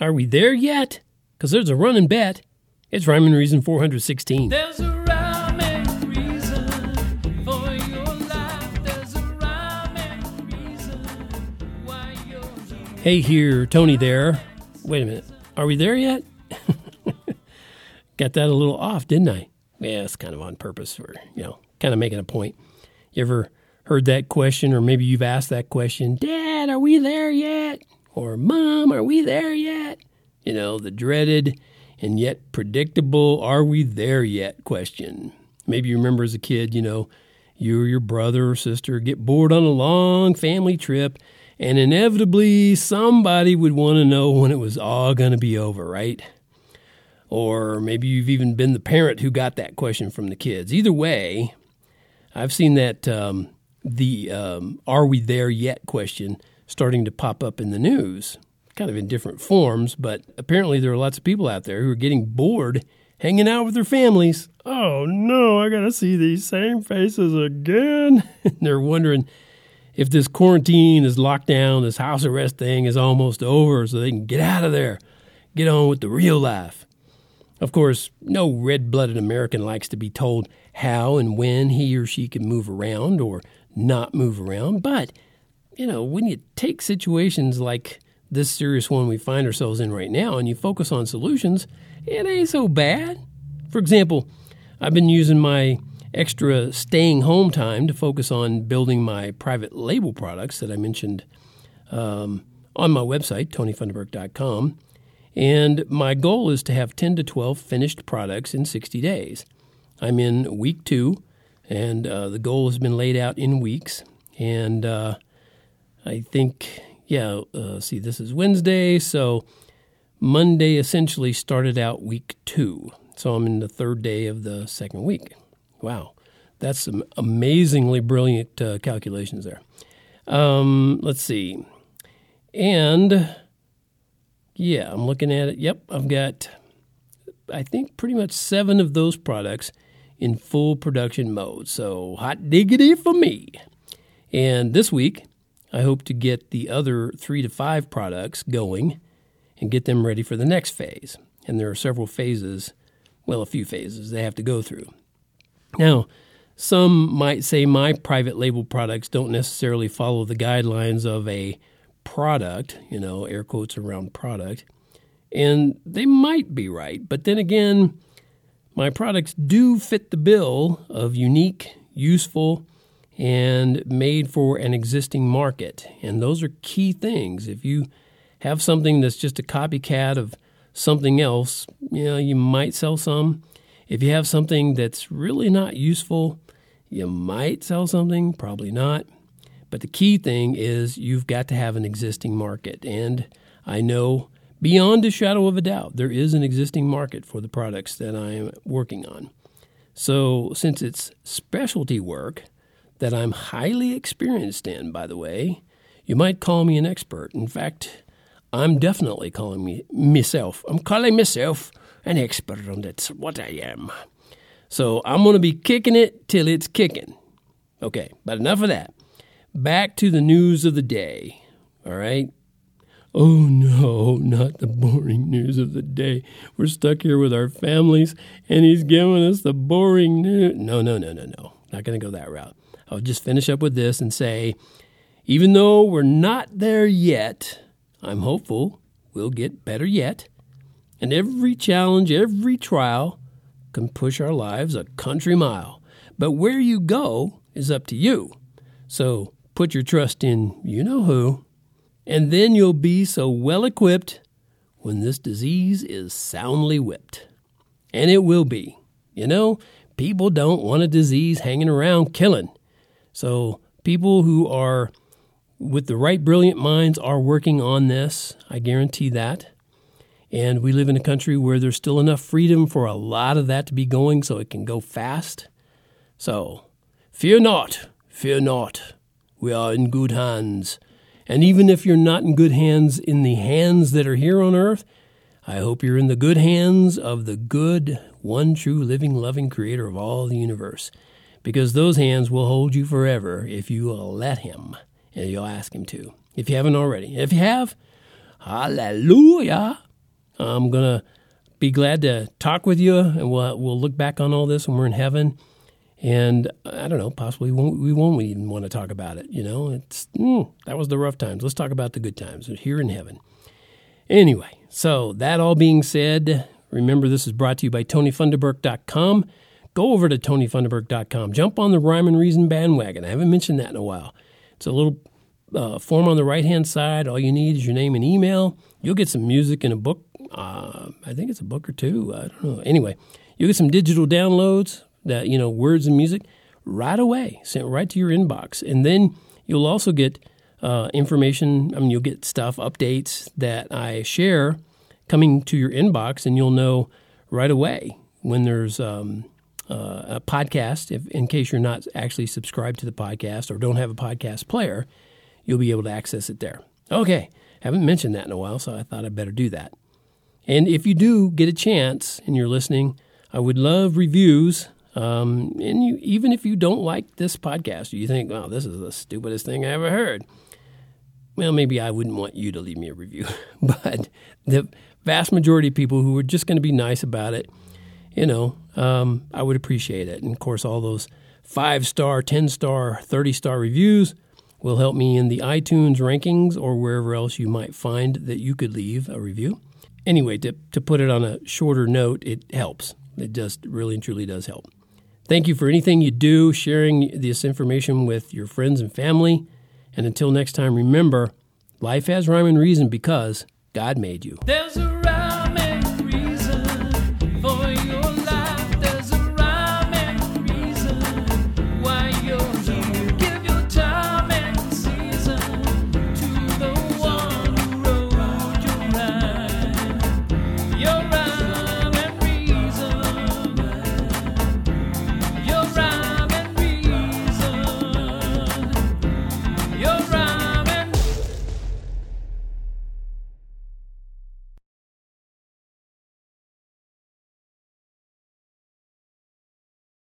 Are we there yet? Because there's a running bet. It's Rhyme and Reason 416. There's a rhyme and reason for your life. There's a rhyme and reason why you're here. Hey here, Tony there. Wait a minute. Are we there yet? Got that a little off, didn't I? Yeah, it's kind of on purpose for, you know, kind of making a point. You ever heard that question, or maybe you've asked that question, Dad, are we there yet? Or Mom, are we there yet? You know, the dreaded and yet predictable, are we there yet question. Maybe you remember as a kid, you know, you or your brother or sister get bored on a long family trip, and inevitably somebody would want to know when it was all going to be over, right? Or maybe you've even been the parent who got that question from the kids. Either way, I've seen that um, the um, "Are we there yet?" question starting to pop up in the news, kind of in different forms. But apparently, there are lots of people out there who are getting bored hanging out with their families. Oh no, I got to see these same faces again. They're wondering if this quarantine, this lockdown, this house arrest thing is almost over, so they can get out of there, get on with the real life. Of course, no red blooded American likes to be told how and when he or she can move around or not move around. But, you know, when you take situations like this serious one we find ourselves in right now and you focus on solutions, it ain't so bad. For example, I've been using my extra staying home time to focus on building my private label products that I mentioned um, on my website, tonyfunderburk.com. And my goal is to have 10 to 12 finished products in 60 days. I'm in week two, and uh, the goal has been laid out in weeks. And uh, I think, yeah, uh, see, this is Wednesday, so Monday essentially started out week two. So I'm in the third day of the second week. Wow, that's some amazingly brilliant uh, calculations there. Um, let's see. And yeah, I'm looking at it. Yep, I've got, I think, pretty much seven of those products in full production mode. So hot diggity for me. And this week, I hope to get the other three to five products going and get them ready for the next phase. And there are several phases, well, a few phases they have to go through. Now, some might say my private label products don't necessarily follow the guidelines of a product, you know, air quotes around product. And they might be right. But then again, my products do fit the bill of unique, useful, and made for an existing market. And those are key things. If you have something that's just a copycat of something else, you know, you might sell some. If you have something that's really not useful, you might sell something, probably not. But the key thing is you've got to have an existing market. And I know beyond a shadow of a doubt, there is an existing market for the products that I am working on. So, since it's specialty work that I'm highly experienced in, by the way, you might call me an expert. In fact, I'm definitely calling me myself. I'm calling myself an expert on that's what I am. So I'm going to be kicking it till it's kicking. Okay, but enough of that. Back to the news of the day. All right. Oh no, not the boring news of the day. We're stuck here with our families and he's giving us the boring news. No, no, no, no, no. Not going to go that route. I'll just finish up with this and say even though we're not there yet, I'm hopeful we'll get better yet. And every challenge, every trial can push our lives a country mile. But where you go is up to you. So put your trust in you know who, and then you'll be so well equipped when this disease is soundly whipped. And it will be. You know, people don't want a disease hanging around killing. So people who are with the right brilliant minds are working on this. I guarantee that. And we live in a country where there's still enough freedom for a lot of that to be going so it can go fast. So, fear not, fear not. We are in good hands. And even if you're not in good hands in the hands that are here on earth, I hope you're in the good hands of the good, one true, living, loving creator of all the universe. Because those hands will hold you forever if you will let Him and you'll ask Him to. If you haven't already. If you have, hallelujah. I'm gonna be glad to talk with you, and we'll we'll look back on all this when we're in heaven. And I don't know, possibly we won't, we won't even want to talk about it. You know, it's mm, that was the rough times. Let's talk about the good times here in heaven. Anyway, so that all being said, remember this is brought to you by TonyFunderburk.com. Go over to TonyFunderburk.com. Jump on the Rhyme and Reason bandwagon. I haven't mentioned that in a while. It's a little uh, form on the right hand side. All you need is your name and email. You'll get some music and a book. Uh, I think it's a book or two. I don't know. Anyway, you'll get some digital downloads that, you know, words and music right away, sent right to your inbox. And then you'll also get uh, information. I mean, you'll get stuff, updates that I share coming to your inbox, and you'll know right away when there's um, uh, a podcast. If in case you're not actually subscribed to the podcast or don't have a podcast player, you'll be able to access it there. Okay, haven't mentioned that in a while, so I thought I'd better do that. And if you do get a chance and you're listening, I would love reviews. Um, and you, even if you don't like this podcast, you think, "Wow, this is the stupidest thing I ever heard," well, maybe I wouldn't want you to leave me a review. but the vast majority of people who are just going to be nice about it, you know, um, I would appreciate it. And of course, all those five star, 10 star, 30 star reviews will help me in the iTunes rankings or wherever else you might find that you could leave a review. Anyway, to, to put it on a shorter note, it helps. It just really and truly does help. Thank you for anything you do, sharing this information with your friends and family. And until next time, remember life has rhyme and reason because God made you.